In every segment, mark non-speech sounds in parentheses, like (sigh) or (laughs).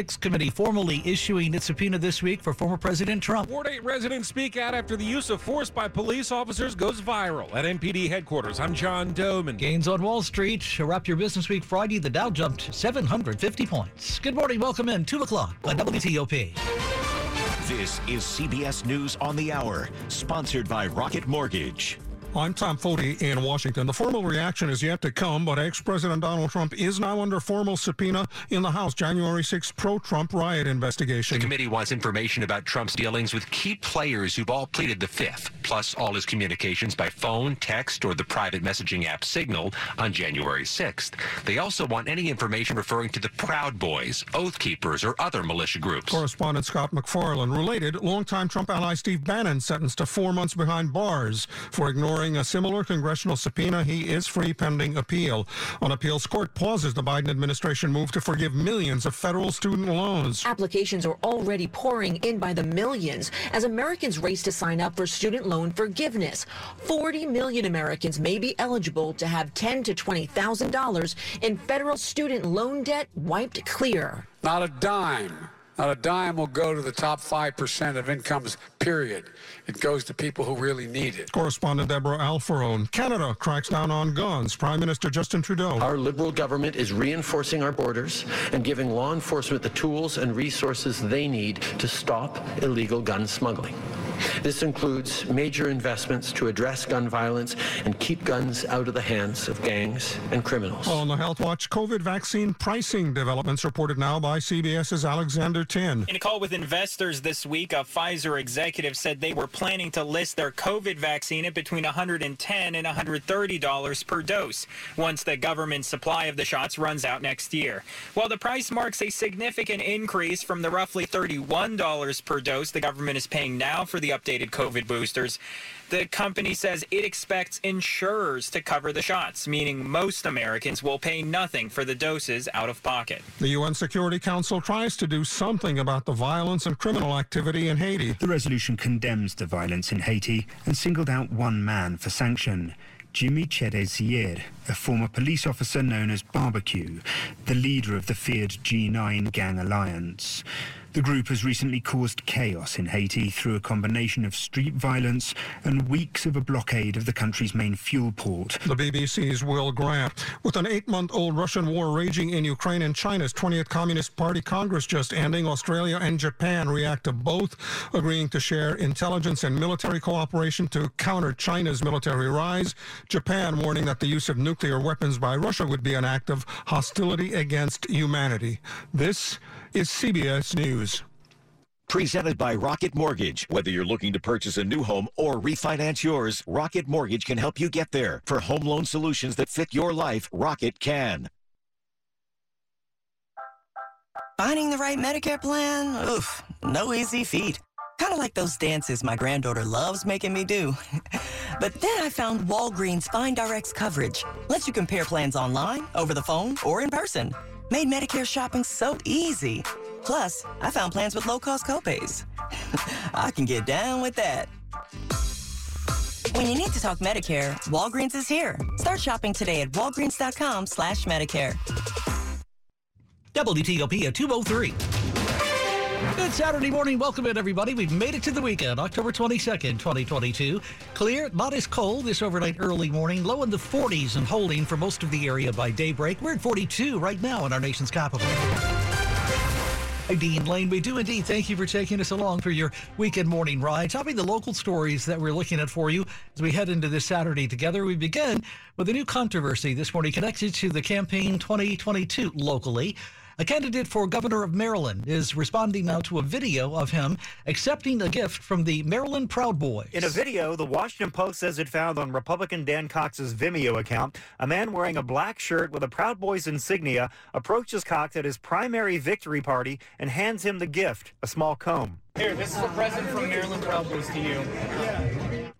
Committee formally issuing its subpoena this week for former President Trump. Ward 8 residents speak out after the use of force by police officers goes viral at MPD headquarters. I'm John Domen. Gains on Wall Street. Wrap your business week Friday. The Dow jumped 750 points. Good morning. Welcome in. 2 o'clock on WTOP. This is CBS News on the Hour, sponsored by Rocket Mortgage. I'm Tom Foti in Washington. The formal reaction is yet to come, but ex-President Donald Trump is now under formal subpoena in the House January 6 pro-Trump riot investigation. The committee wants information about Trump's dealings with key players who've all pleaded the fifth, plus all his communications by phone, text, or the private messaging app Signal on January 6th. They also want any information referring to the Proud Boys, Oath Keepers, or other militia groups. Correspondent Scott MacFarlane related longtime Trump ally Steve Bannon sentenced to four months behind bars for ignoring a similar congressional subpoena. He is free pending appeal. On appeals court pauses the Biden administration move to forgive millions of federal student loans. Applications are already pouring in by the millions as Americans race to sign up for student loan forgiveness. 40 million Americans may be eligible to have ten to $20,000 in federal student loan debt wiped clear. Not a dime not a dime will go to the top 5% of incomes, period. It goes to people who really need it. Correspondent Deborah Alfarone. Canada cracks down on guns. Prime Minister Justin Trudeau. Our Liberal government is reinforcing our borders and giving law enforcement the tools and resources they need to stop illegal gun smuggling. This includes major investments to address gun violence and keep guns out of the hands of gangs and criminals. On the Health Watch, COVID vaccine pricing developments reported now by CBS's Alexander Tin. In a call with investors this week, a Pfizer executive said they were planning to list their COVID vaccine at between 110 and $130 per dose once the government supply of the shots runs out next year. While the price marks a significant increase from the roughly $31 per dose the government is paying now for the updated COVID boosters. The company says it expects insurers to cover the shots, meaning most Americans will pay nothing for the doses out of pocket. The UN Security Council tries to do something about the violence and criminal activity in Haiti. The resolution condemns the violence in Haiti and singled out one man for sanction. Jimmy Cherizier, a former police officer known as Barbecue, the leader of the feared G9 gang alliance. The group has recently caused chaos in Haiti through a combination of street violence and weeks of a blockade of the country's main fuel port. The BBC's Will Grant. With an eight month old Russian war raging in Ukraine and China's 20th Communist Party Congress just ending, Australia and Japan react to both, agreeing to share intelligence and military cooperation to counter China's military rise. Japan warning that the use of nuclear weapons by Russia would be an act of hostility against humanity. This is CBS News. Presented by Rocket Mortgage. Whether you're looking to purchase a new home or refinance yours, Rocket Mortgage can help you get there. For home loan solutions that fit your life, Rocket can. Finding the right Medicare plan? Oof, no easy feat. Kind of like those dances my granddaughter loves making me do. (laughs) but then I found Walgreens Find RX coverage. Lets you compare plans online, over the phone, or in person. Made Medicare shopping so easy. Plus, I found plans with low-cost copays. (laughs) I can get down with that. When you need to talk Medicare, Walgreens is here. Start shopping today at walgreens.com slash Medicare. WTOP at 203. Good Saturday morning. Welcome in, everybody. We've made it to the weekend, October 22nd, 2022. Clear, not as cold this overnight early morning. Low in the 40s and holding for most of the area by daybreak. We're at 42 right now in our nation's capital. I'm Dean Lane. We do indeed thank you for taking us along for your weekend morning ride. Topping the local stories that we're looking at for you as we head into this Saturday together. We begin with a new controversy this morning connected to the campaign 2022 locally. A candidate for governor of Maryland is responding now to a video of him accepting a gift from the Maryland Proud Boys. In a video, the Washington Post says it found on Republican Dan Cox's Vimeo account, a man wearing a black shirt with a Proud Boys insignia approaches Cox at his primary victory party and hands him the gift, a small comb. Here, this is a present from Maryland Proud Boys to you.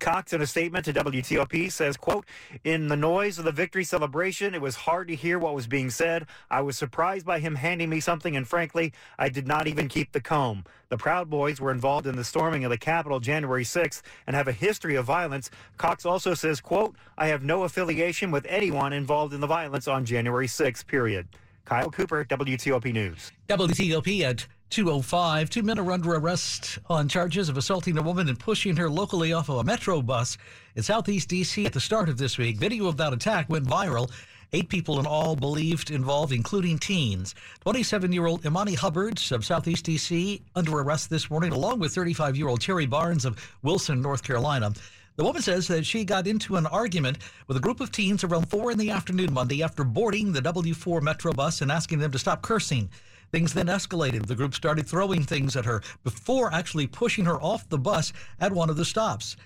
Cox, in a statement to WTOP, says, quote, in the noise of the victory celebration, it was hard to hear what was being said. I was surprised by him handing me something, and frankly, I did not even keep the comb. The Proud Boys were involved in the storming of the Capitol January 6th and have a history of violence. Cox also says, quote, I have no affiliation with anyone involved in the violence on January 6th, period. Kyle Cooper, WTOP News. WTOP at 205. Two men are under arrest on charges of assaulting a woman and pushing her locally off of a metro bus in southeast D.C. at the start of this week. Video of that attack went viral. Eight people in all believed involved, including teens. 27 year old Imani Hubbards of Southeast D.C. under arrest this morning, along with 35 year old Terry Barnes of Wilson, North Carolina. The woman says that she got into an argument with a group of teens around 4 in the afternoon Monday after boarding the W4 Metro bus and asking them to stop cursing. Things then escalated. The group started throwing things at her before actually pushing her off the bus at one of the stops.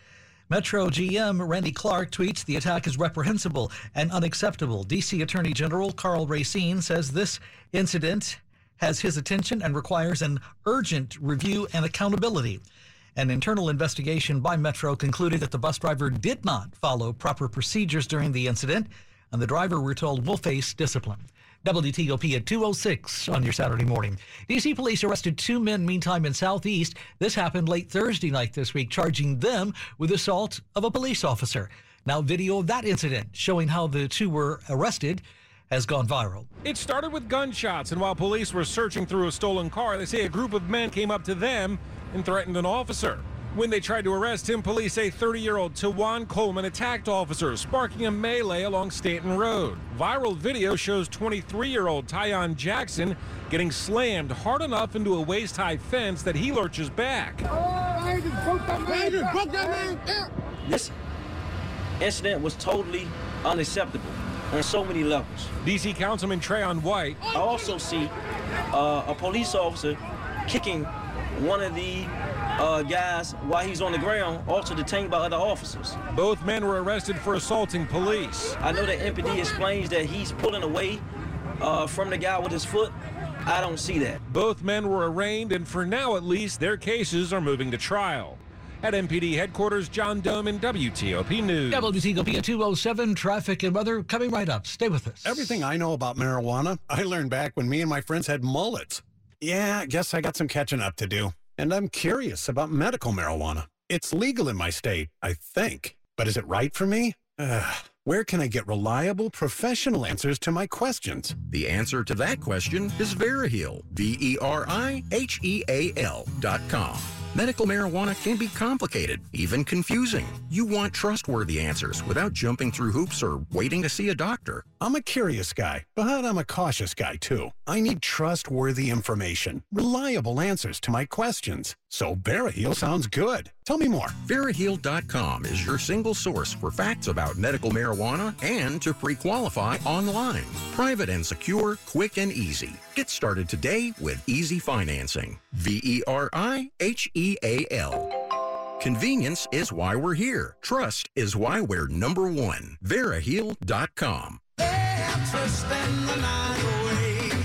Metro GM Randy Clarke tweets the attack is reprehensible and unacceptable. DC Attorney General Karl Racine says this incident has his attention and requires an urgent review and accountability. An internal investigation by Metro concluded that the bus driver did not follow proper procedures during the incident, and the driver, we're told, will face discipline. WTOP at 206 on your Saturday morning. DC police arrested two men meantime in Southeast. This happened late Thursday night this week, charging them with assault of a police officer. Now, video of that incident showing how the two were arrested has gone viral. It started with gunshots, and while police were searching through a stolen car, they say a group of men came up to them and threatened an officer. When they tried to arrest him, police say 30 year old Tawan Coleman attacked officers, sparking a melee along Stanton Road. Viral video shows 23 year old Tyon Jackson getting slammed hard enough into a waist high fence that he lurches back. This incident was totally unacceptable on so many levels. DC Councilman Trayon White. I also see uh, a police officer kicking one of the uh, guys while he's on the ground, also detained by other officers. Both men were arrested for assaulting police. I know that MPD explains that he's pulling away uh, from the guy with his foot. I don't see that. Both men were arraigned, and for now at least, their cases are moving to trial. At MPD headquarters, John Domen WTOP News. WTOP at 207, traffic and weather coming right up. Stay with us. Everything I know about marijuana, I learned back when me and my friends had mullets. Yeah, I guess I got some catching up to do. And I'm curious about medical marijuana. It's legal in my state, I think. But is it right for me? Where can I get reliable, professional answers to my questions? The answer to that question is Veriheal. V E R I H E A L dot com. Medical marijuana can be complicated, even confusing. You want trustworthy answers without jumping through hoops or waiting to see a doctor. I'm a curious guy, but I'm a cautious guy too. I need trustworthy information, reliable answers to my questions. So Veriheal sounds good. Tell me more. Veriheal.com is your single source for facts about medical marijuana and to pre-qualify online. Private and secure, quick and easy. Get started today with easy financing. V-E-R-I-H-E-A-L. Convenience is why we're here. Trust is why we're number one. Veriheal.com.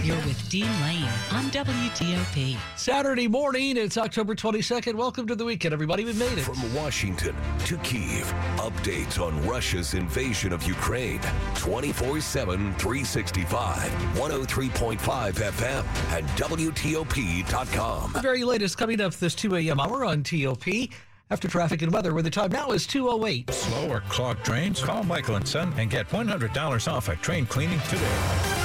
You're with Dean Lane on WTOP. Saturday morning, it's October 22nd. Welcome to the weekend, everybody. We made it. From Washington to Kiev, updates on Russia's invasion of Ukraine 24 7, 365, 103.5 FM, and WTOP.com. The very latest coming up this 2 a.m. hour on TOP. After traffic and weather, where the time now is 208. Slow or clogged drains? Call Michael and Son and get $100 off a train cleaning today.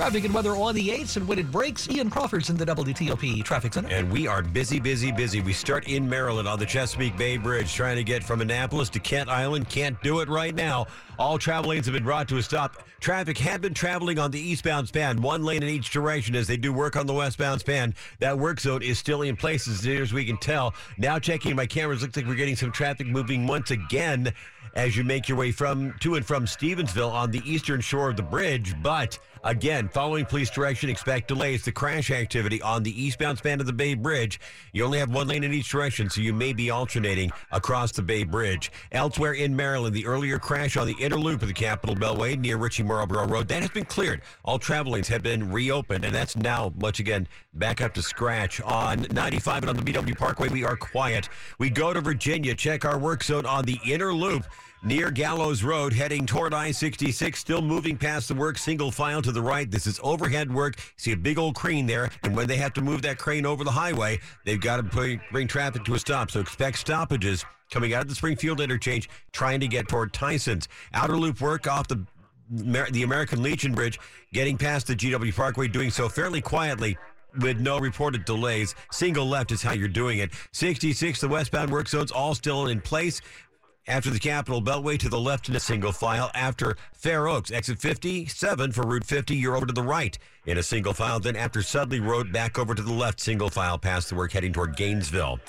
Traffic and weather on the 8th, and when it breaks, Ian Crawford's in the WTOP Traffic Center. And we are busy, busy, busy. We start in Maryland on the Chesapeake Bay Bridge, trying to get from Annapolis to Kent Island. Can't do it right now. All travel lanes have been brought to a stop. Traffic had been traveling on the eastbound span, one lane in each direction as they do work on the westbound span. That work zone is still in place as near as we can tell. Now checking my cameras, looks like we're getting some traffic moving once again as you make your way from to and from Stevensville on the eastern shore of the bridge. But Again, following police direction, expect delays to crash activity on the eastbound span of the Bay Bridge. You only have one lane in each direction, so you may be alternating across the Bay Bridge. Elsewhere in Maryland, the earlier crash on the inner loop of the Capitol Beltway near Ritchie Marlboro Road, that has been cleared. All travel lanes have been reopened, and that's now, much again, back up to scratch on 95 and on the BW Parkway. We are quiet. We go to Virginia, check our work zone on the inner loop near Gallows Road, heading toward I 66, still moving past the work, single file to the right. This is overhead work. See a big old crane there. And when they have to move that crane over the highway, they've got to bring, bring traffic to a stop. So expect stoppages coming out of the Springfield interchange, trying to get toward Tyson's. Outer loop work off the the American Legion Bridge, getting past the GW Parkway, doing so fairly quietly with no reported delays. Single left is how you're doing it. 66, the westbound work zones all still in place. After the Capitol Beltway to the left in a single file. After Fair Oaks, exit 57 for Route 50, you're over to the right in a single file. Then after Sudley Road, back over to the left, single file past the work heading toward Gainesville.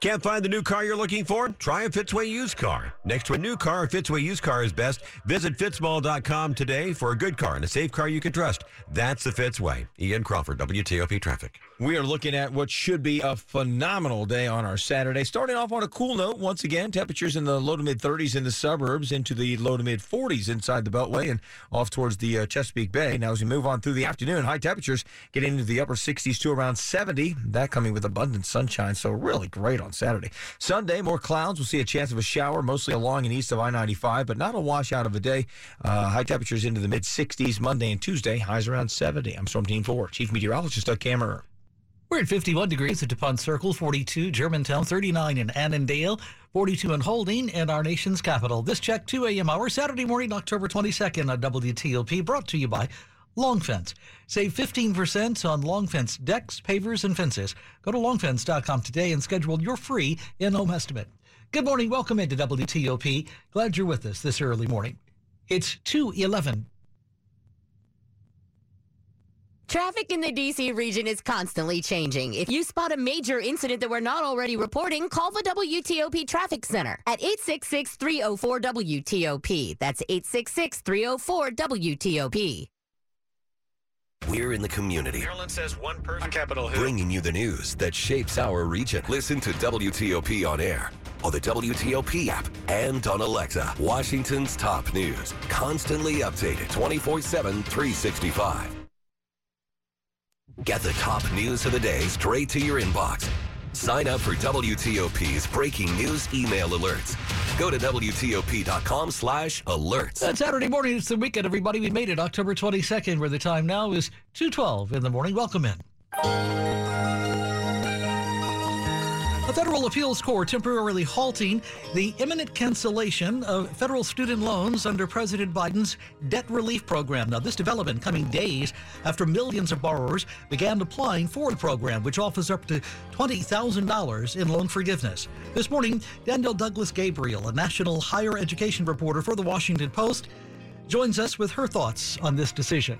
Can't find the new car you're looking for? Try a Fitzway used car. Next to a new car, a Fitzway used car is best. Visit fitzmall.com today for a good car and a safe car you can trust. That's the Fitzway. Ian Crawford, WTOP Traffic. We are looking at what should be a phenomenal day on our Saturday. Starting off on a cool note, once again, temperatures in the low to mid 30s in the suburbs, into the low to mid 40s inside the Beltway, and off towards the uh, Chesapeake Bay. Now, as we move on through the afternoon, high temperatures getting into the upper 60s to around 70. That coming with abundant sunshine, so really great on Saturday. Sunday, more clouds. We'll see a chance of a shower, mostly along and east of I 95, but not a washout of a day. Uh, high temperatures into the mid 60s Monday and Tuesday, highs around 70. I'm Storm Team 4, Chief Meteorologist Doug Kammerer. We're at 51 degrees at DuPont Circle, 42 Germantown, 39 in Annandale, 42 in Holding, and our nation's capital. This check 2 a.m. hour, Saturday morning, October 22nd on WTOP, brought to you by Long Fence. Save 15% on Long Fence decks, pavers, and fences. Go to longfence.com today and schedule your free in-home estimate. Good morning. Welcome into WTOP. Glad you're with us this early morning. It's 211 Traffic in the DC region is constantly changing. If you spot a major incident that we're not already reporting, call the WTOP Traffic Center at 866 304 WTOP. That's 866 304 WTOP. We're in the community. Maryland says one person. Capitol Hill. Bringing you the news that shapes our region. Listen to WTOP on air, on the WTOP app, and on Alexa. Washington's top news. Constantly updated 24 7, 365. Get the top news of the day straight to your inbox. Sign up for WTOP's breaking news email alerts. Go to WTOP.com slash alerts. That Saturday morning, it's the weekend, everybody. We made it October 22nd, where the time now is 2.12 in the morning. Welcome in. A federal appeals court temporarily halting the imminent cancellation of federal student loans under President Biden's debt relief program. Now, this development coming days after millions of borrowers began applying for the program, which offers up to $20,000 in loan forgiveness. This morning, Danielle Douglas Gabriel, a national higher education reporter for the Washington Post, joins us with her thoughts on this decision.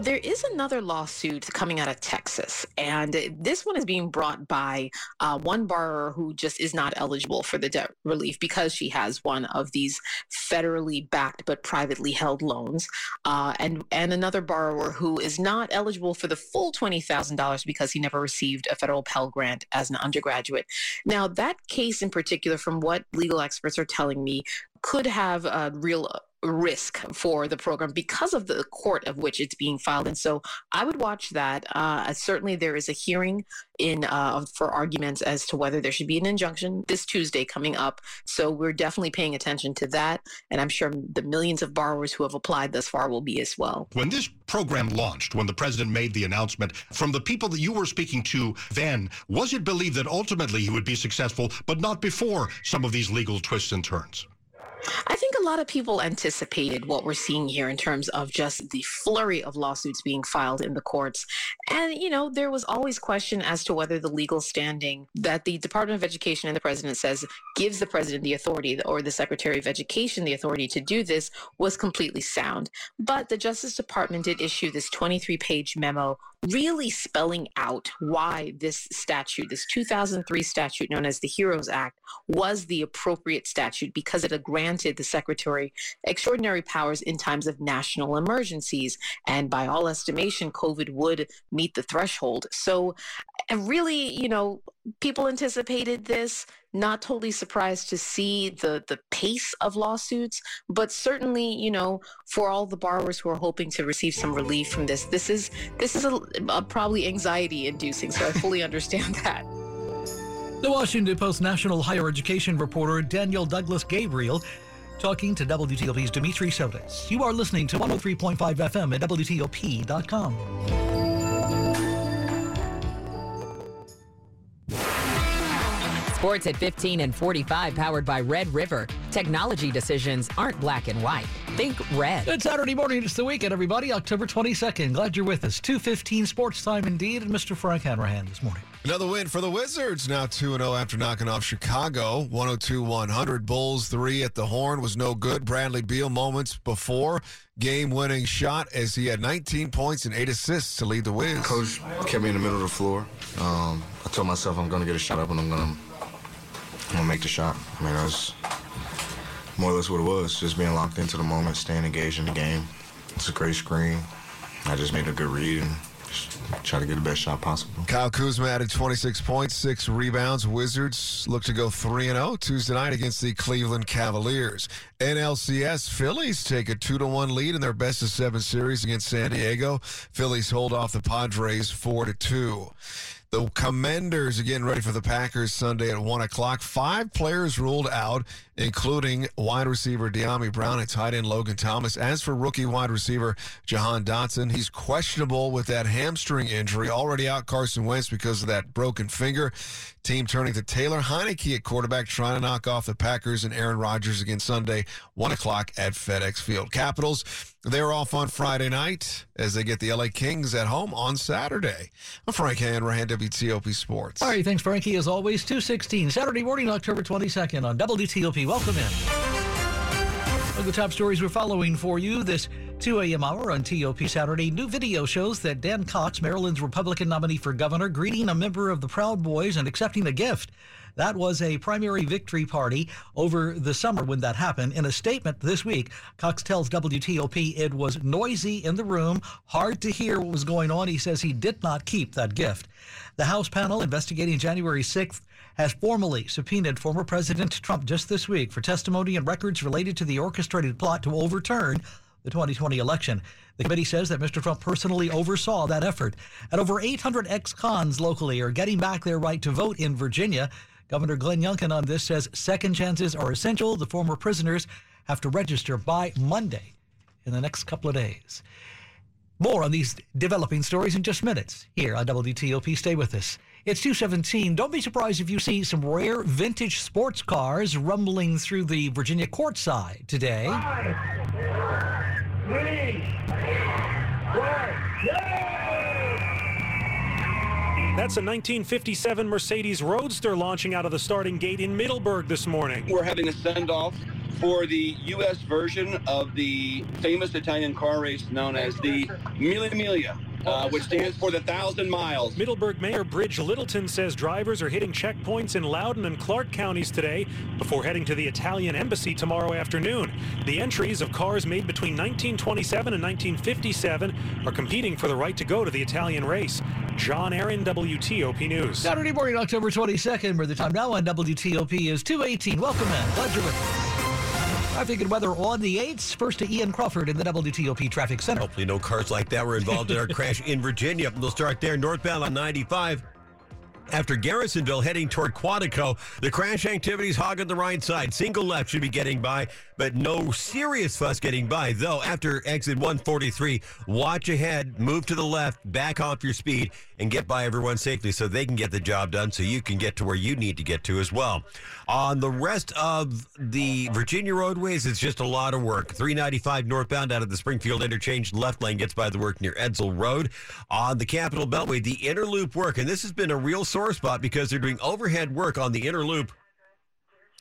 There is another lawsuit coming out of Texas, and this one is being brought by uh, one borrower who just is not eligible for the debt relief because she has one of these federally backed but privately held loans, uh, and and another borrower who is not eligible for the full twenty thousand dollars because he never received a federal Pell Grant as an undergraduate. Now, that case in particular, from what legal experts are telling me, could have a real risk for the program because of the court of which it's being filed. And so I would watch that. Uh, certainly, there is a hearing in uh, for arguments as to whether there should be an injunction this Tuesday coming up. So we're definitely paying attention to that, and I'm sure the millions of borrowers who have applied thus far will be as well. When this program launched, when the president made the announcement, from the people that you were speaking to then, was it believed that ultimately he would be successful, but not before some of these legal twists and turns? I think a lot of people anticipated what we're seeing here in terms of just the flurry of lawsuits being filed in the courts. And, you know, there was always question as to whether the legal standing that the Department of Education and the president says gives the president the authority or the Secretary of Education the authority to do this was completely sound. But the Justice Department did issue this 23 page memo really spelling out why this statute, this 2003 statute known as the HEROES Act, was the appropriate statute because it granted the secretary extraordinary powers in times of national emergencies. And by all estimation, COVID would meet the threshold. So, uh, really, you know, people anticipated this not totally surprised to see the the pace of lawsuits but certainly you know for all the borrowers who are hoping to receive some relief from this this is this is a, a probably anxiety inducing so i fully (laughs) understand that the washington post national higher education reporter danielle douglas gabriel talking to WTOP's Dimitri Sotis. You are listening to 103.5 FM at WTOP.com. Sports at 15 and 45, powered by Red River. Technology decisions aren't black and white. Think red. Good Saturday morning. It's the weekend, everybody. October 22nd. Glad you're with us. 2.15 sports time indeed. And Mr. Frank Hanrahan this morning. Another win for the Wizards. Now 2 0 after knocking off Chicago. 102 100. Bulls 3 at the horn was no good. Bradley Beal moments before game winning shot as he had 19 points and 8 assists to lead the Wiz. Coach kept me in the middle of the floor. Um, I told myself I'm going to get a shot up and I'm going to I'm gonna make the shot. I mean, that's more or less what it was. Just being locked into the moment, staying engaged in the game. It's a great screen. I just made a good read and try to get the best shot possible. Kyle Kuzma added 26 points, six rebounds. Wizards look to go 3 0 Tuesday night against the Cleveland Cavaliers. NLCS Phillies take a 2 1 lead in their best of seven series against San Diego. Phillies hold off the Padres 4 2. The Commanders again ready for the Packers Sunday at 1 o'clock. Five players ruled out, including wide receiver Dyami Brown and tight end Logan Thomas. As for rookie wide receiver Jahan Dotson, he's questionable with that hamstring injury. Already out Carson Wentz because of that broken finger. Team turning to Taylor Heinicke at quarterback, trying to knock off the Packers and Aaron Rodgers again Sunday, 1 o'clock at FedEx Field. Capitals, they're off on Friday night as they get the LA Kings at home on Saturday. I'm Frank Hanrahan, WTOP Sports. All right, thanks, Frankie. As always, 216, Saturday morning, October 22nd on WTOP. Welcome in. of the top stories we're following for you this 2 a.m. hour on TOP Saturday. New video shows that Dan Cox, Maryland's Republican nominee for governor, greeting a member of the Proud Boys and accepting a gift. That was a primary victory party over the summer when that happened. In a statement this week, Cox tells WTOP it was noisy in the room, hard to hear what was going on. He says he did not keep that gift. The House panel investigating January 6th has formally subpoenaed former President Trump just this week for testimony and records related to the orchestrated plot to overturn the 2020 election. The committee says that Mr. Trump personally oversaw that effort. And over 800 ex cons locally are getting back their right to vote in Virginia. Governor Glenn Youngkin on this says second chances are essential. The former prisoners have to register by Monday in the next couple of days. More on these developing stories in just minutes here on WTOP. Stay with us. It's 217. Don't be surprised if you see some rare vintage sports cars rumbling through the Virginia courtside today. Five, three, That's a 1957 Mercedes Roadster launching out of the starting gate in Middleburg this morning. We're having a send off for the U.S. version of the famous Italian car race known as the Mille Miglia uh, which stands for the thousand miles. Middleburg Mayor Bridge Littleton says drivers are hitting checkpoints in Loudoun and Clarke counties today before heading to the Italian embassy tomorrow afternoon. The entries of cars made between 1927 and 1957 are competing for the right to go to the Italian race. John Aaron, WTOP News. Saturday morning, October 22nd, where the time now on WTOP is 218. Welcome in. Glad you're with us. Traffic and weather on the 8th. First to Ian Crawford in the WTOP Traffic Center. Hopefully, no cars like that were involved in our crash in Virginia. We'll start there northbound on 95. After Garrisonville heading toward Quantico, the crash activities hogging the right side. Single left should be getting by, but no serious fuss getting by. Though after exit 143, watch ahead, move to the left, back off your speed, and get by everyone safely so they can get the job done so you can get to where you need to get to as well. On the rest of the Virginia roadways, it's just a lot of work. 395 northbound out of the Springfield interchange, left lane gets by the work near Edsall Road. On the Capital Beltway, the inner loop work, and this has been a real sore spot because they're doing overhead work on the inner loop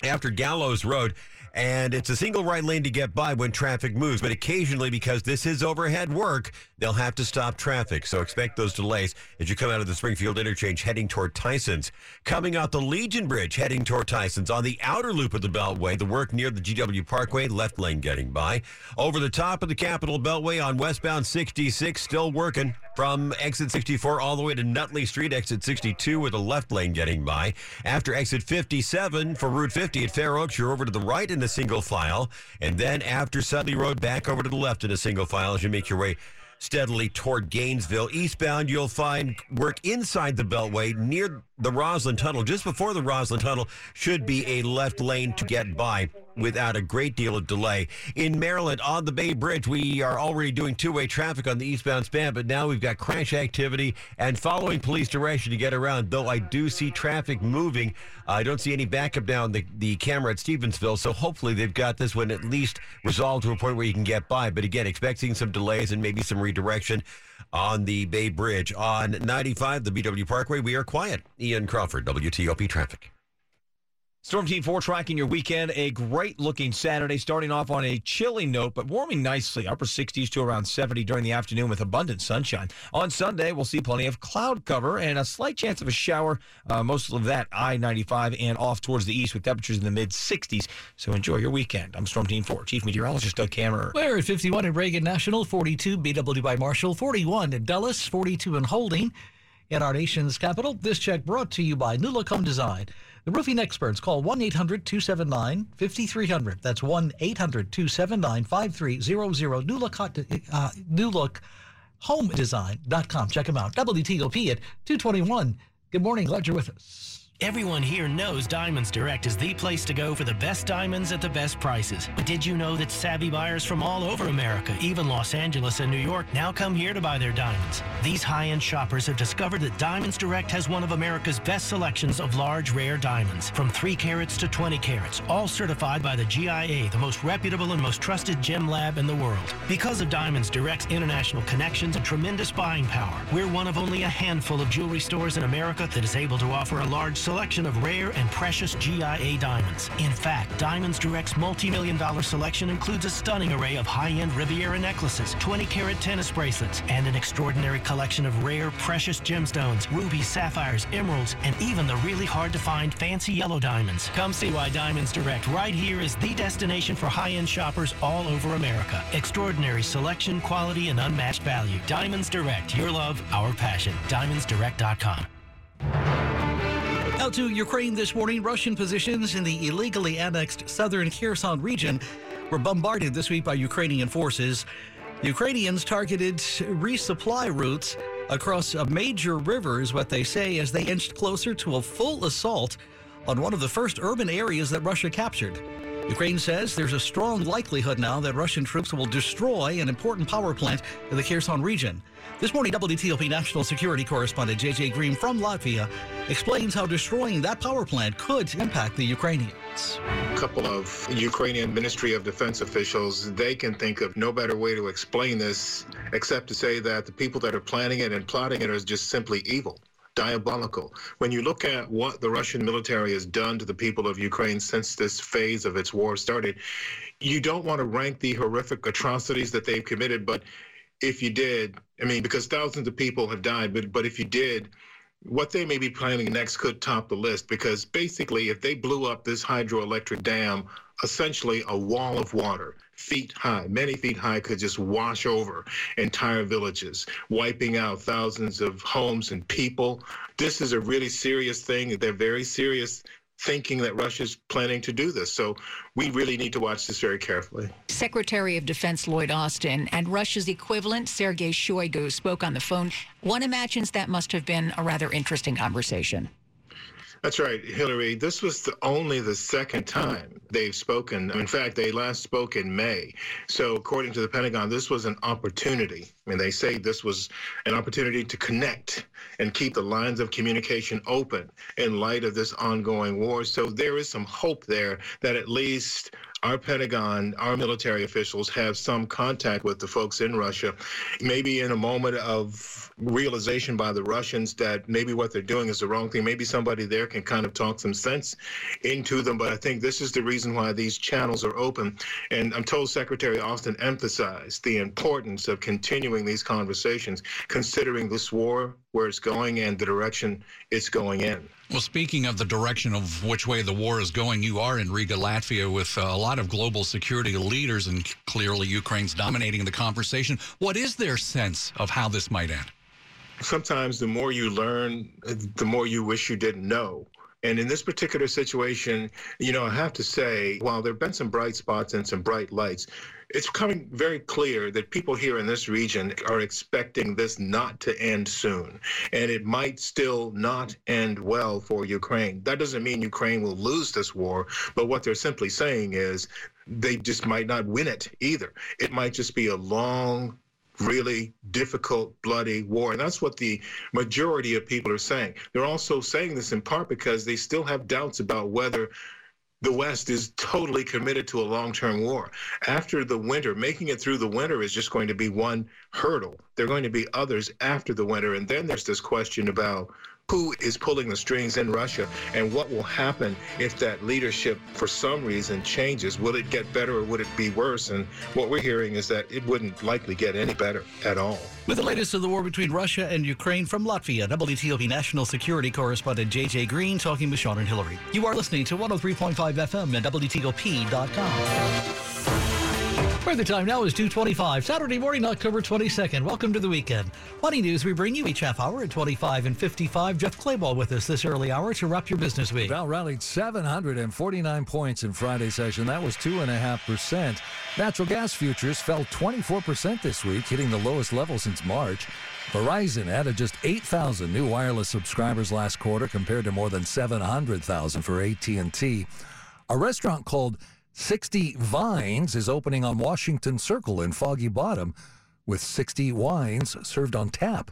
after Gallows Road. And it's a single right lane to get by when traffic moves. But occasionally, because this is overhead work, they'll have to stop traffic. So expect those delays as you come out of the Springfield interchange heading toward Tyson's. Coming out the Legion Bridge heading toward Tyson's. On the outer loop of the Beltway, the work near the GW Parkway, left lane getting by. Over the top of the Capitol Beltway on westbound 66, still working from exit 64 all the way to Nutley Street, exit 62 with a left lane getting by. After exit 57 for Route 50 at Fair Oaks, you're over to the right in a single file. And then after Sudley Road, back over to the left in a single file as you make your way steadily toward Gainesville. Eastbound, you'll find work inside the Beltway near the Rosslyn Tunnel. Just before the Rosslyn Tunnel should be a left lane to get by without a great deal of delay. In Maryland, on the Bay Bridge, we are already doing two-way traffic on the eastbound span, but now we've got crash activity and following police direction to get around, though I do see traffic moving. I don't see any backup down the, the camera at Stevensville, so hopefully they've got this one at least resolved to a point where you can get by. But again, expecting some delays and maybe some redirection on the Bay Bridge. On 95, the BW Parkway, we are quiet. Ian Crawford, WTOP Traffic. Storm Team 4 tracking your weekend. A great looking Saturday, starting off on a chilly note, but warming nicely. Upper 60s to around 70 during the afternoon with abundant sunshine. On Sunday, we'll see plenty of cloud cover and a slight chance of a shower. Uh, most of that I 95 and off towards the east with temperatures in the mid 60s. So enjoy your weekend. I'm Storm Team 4 Chief Meteorologist Doug Kammerer. We're at 51 in Reagan National, 42 BWI Marshall, 41 in Dulles, 42 in Holding. In our nation's capital, this check brought to you by New Look Home Design. The roofing experts call 1 800 279 5300. That's 1 800 279 5300. New Look, uh, HomeDesign.com. Check them out. WTOP at 221. Good morning. Glad you're with us. Everyone here knows Diamonds Direct is the place to go for the best diamonds at the best prices. But did you know that savvy buyers from all over America, even Los Angeles and New York, now come here to buy their diamonds? These high-end shoppers have discovered that Diamonds Direct has one of America's best selections of large, rare diamonds, from 3 carats to 20 carats, all certified by the GIA, the most reputable and most trusted gem lab in the world. Because of Diamonds Direct's international connections and tremendous buying power, we're one of only a handful of jewelry stores in America that is able to offer a large selection of rare and precious GIA diamonds. In fact, Diamonds Direct's multi-million dollar selection includes a stunning array of high-end Riviera necklaces, 20-carat tennis bracelets, and an extraordinary collection of rare, precious gemstones, rubies, sapphires, emeralds, and even the really hard-to-find fancy yellow diamonds. Come see why Diamonds Direct right here is the destination for high-end shoppers all over America. Extraordinary selection, quality, and unmatched value. Diamonds Direct, your love, our passion. DiamondsDirect.com. Out to Ukraine this morning, Russian positions in the illegally annexed southern Kherson region were bombarded this week by Ukrainian forces. Ukrainians targeted resupply routes across a major river, is what they say, as they inched closer to a full assault on one of the first urban areas that Russia captured. Ukraine says there's a strong likelihood now that Russian troops will destroy an important power plant in the Kherson region. This morning, WTOP national security correspondent JJ Green from Latvia explains how destroying that power plant could impact the Ukrainians. A couple of Ukrainian Ministry of Defense officials, they can think of no better way to explain this except to say that the people that are planning it and plotting it are just simply evil diabolical. When you look at what the Russian military has done to the people of Ukraine since this phase of its war started, you don't want to rank the horrific atrocities that they've committed, but if you did, I mean, because thousands of people have died, but but if you did, what they may be planning next could top the list because basically, if they blew up this hydroelectric dam, essentially a wall of water, feet high, many feet high, could just wash over entire villages, wiping out thousands of homes and people. This is a really serious thing. They're very serious thinking that Russia's planning to do this. So we really need to watch this very carefully. Secretary of Defense Lloyd Austin and Russia's equivalent, Sergei Shoigu, spoke on the phone. One imagines that must have been a rather interesting conversation. That's right, Hillary. This was the, only the second time they've spoken. In fact, they last spoke in May. So, according to the Pentagon, this was an opportunity. I mean, they say this was an opportunity to connect and keep the lines of communication open in light of this ongoing war. So, there is some hope there that at least our Pentagon, our military officials have some contact with the folks in Russia, maybe in a moment of realization by the Russians that maybe what they're doing is the wrong thing. Maybe somebody there can kind of talk some sense into them. But I think this is the reason why these channels are open. And I'm told Secretary Austin emphasized the importance of continuing these conversations, considering this war, where it's going, and the direction it's going in. Well, speaking of the direction of which way the war is going, you are in Riga, Latvia, with uh, a lot of global security leaders, and clearly Ukraine's dominating the conversation. What is their sense of how this might end? Sometimes the more you learn, uh, the more you wish you didn't know. And in this particular situation, you know, I have to say, while there have been some bright spots and some bright lights, it's becoming very clear that people here in this region are expecting this not to end soon. And it might still not end well for Ukraine. That doesn't mean Ukraine will lose this war, but what they're simply saying is they just might not win it either. It might just be a long, really difficult, bloody war. And that's what the majority of people are saying. They're also saying this in part because they still have doubts about whether the West is totally committed to a long term war. After the winter, making it through the winter is just going to be one hurdle. There are going to be others after the winter. And then there's this question about who is pulling the strings in Russia and what will happen if that leadership for some reason changes. Will it get better or would it be worse? And what we're hearing is that it wouldn't likely get any better at all. With the latest of the war between Russia and Ukraine from Latvia, WTOP national security correspondent JJ Green talking with Sean and Hillary. You are listening to 103.5 FM and WTOP.com. Where the time now is 225, Saturday morning, October 22nd. Welcome to the weekend. Money news we bring you each half hour at 25 and 55. Jeff Clabaugh with us this early hour to wrap your business week. Dow rallied 749 points in Friday's session. That was 2.5%. Natural gas futures fell 24% this week, hitting the lowest level since March. Verizon added just 8,000 new wireless subscribers last quarter compared to more than 700,000 for AT&T. A restaurant called 60 Vines is opening on Washington Circle in Foggy Bottom with 60 wines served on tap.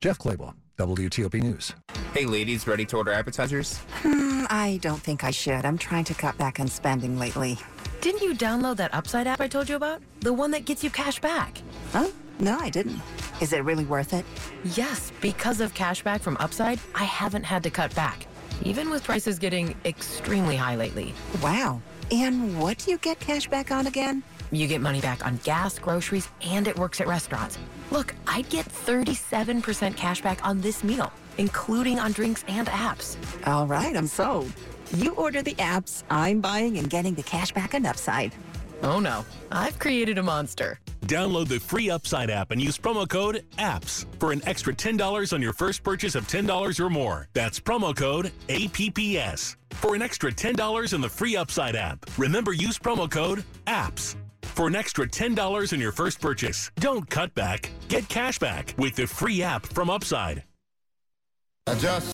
Jeff Clabaugh, WTOP News. Hey, ladies, ready to order appetizers? Hmm, I don't think I should. I'm trying to cut back on spending lately. Didn't you download that Upside app I told you about? The one that gets you cash back. Huh? No, I didn't. Is it really worth it? Yes, because of cash back from Upside, I haven't had to cut back, even with prices getting extremely high lately. Wow. And what do you get cash back on again? You get money back on gas, groceries, and it works at restaurants. Look, I'd get 37% cash back on this meal, including on drinks and apps. All right, I'm sold. You order the apps, I'm buying and getting the cash back on Upside. Oh no, I've created a monster. Download the free Upside app and use promo code APPS for an extra $10 on your first purchase of $10 or more. That's promo code APPS for an extra $10 in the free Upside app. Remember, use promo code APPS for an extra $10 on your first purchase. Don't cut back, get cash back with the free app from Upside. Adjust.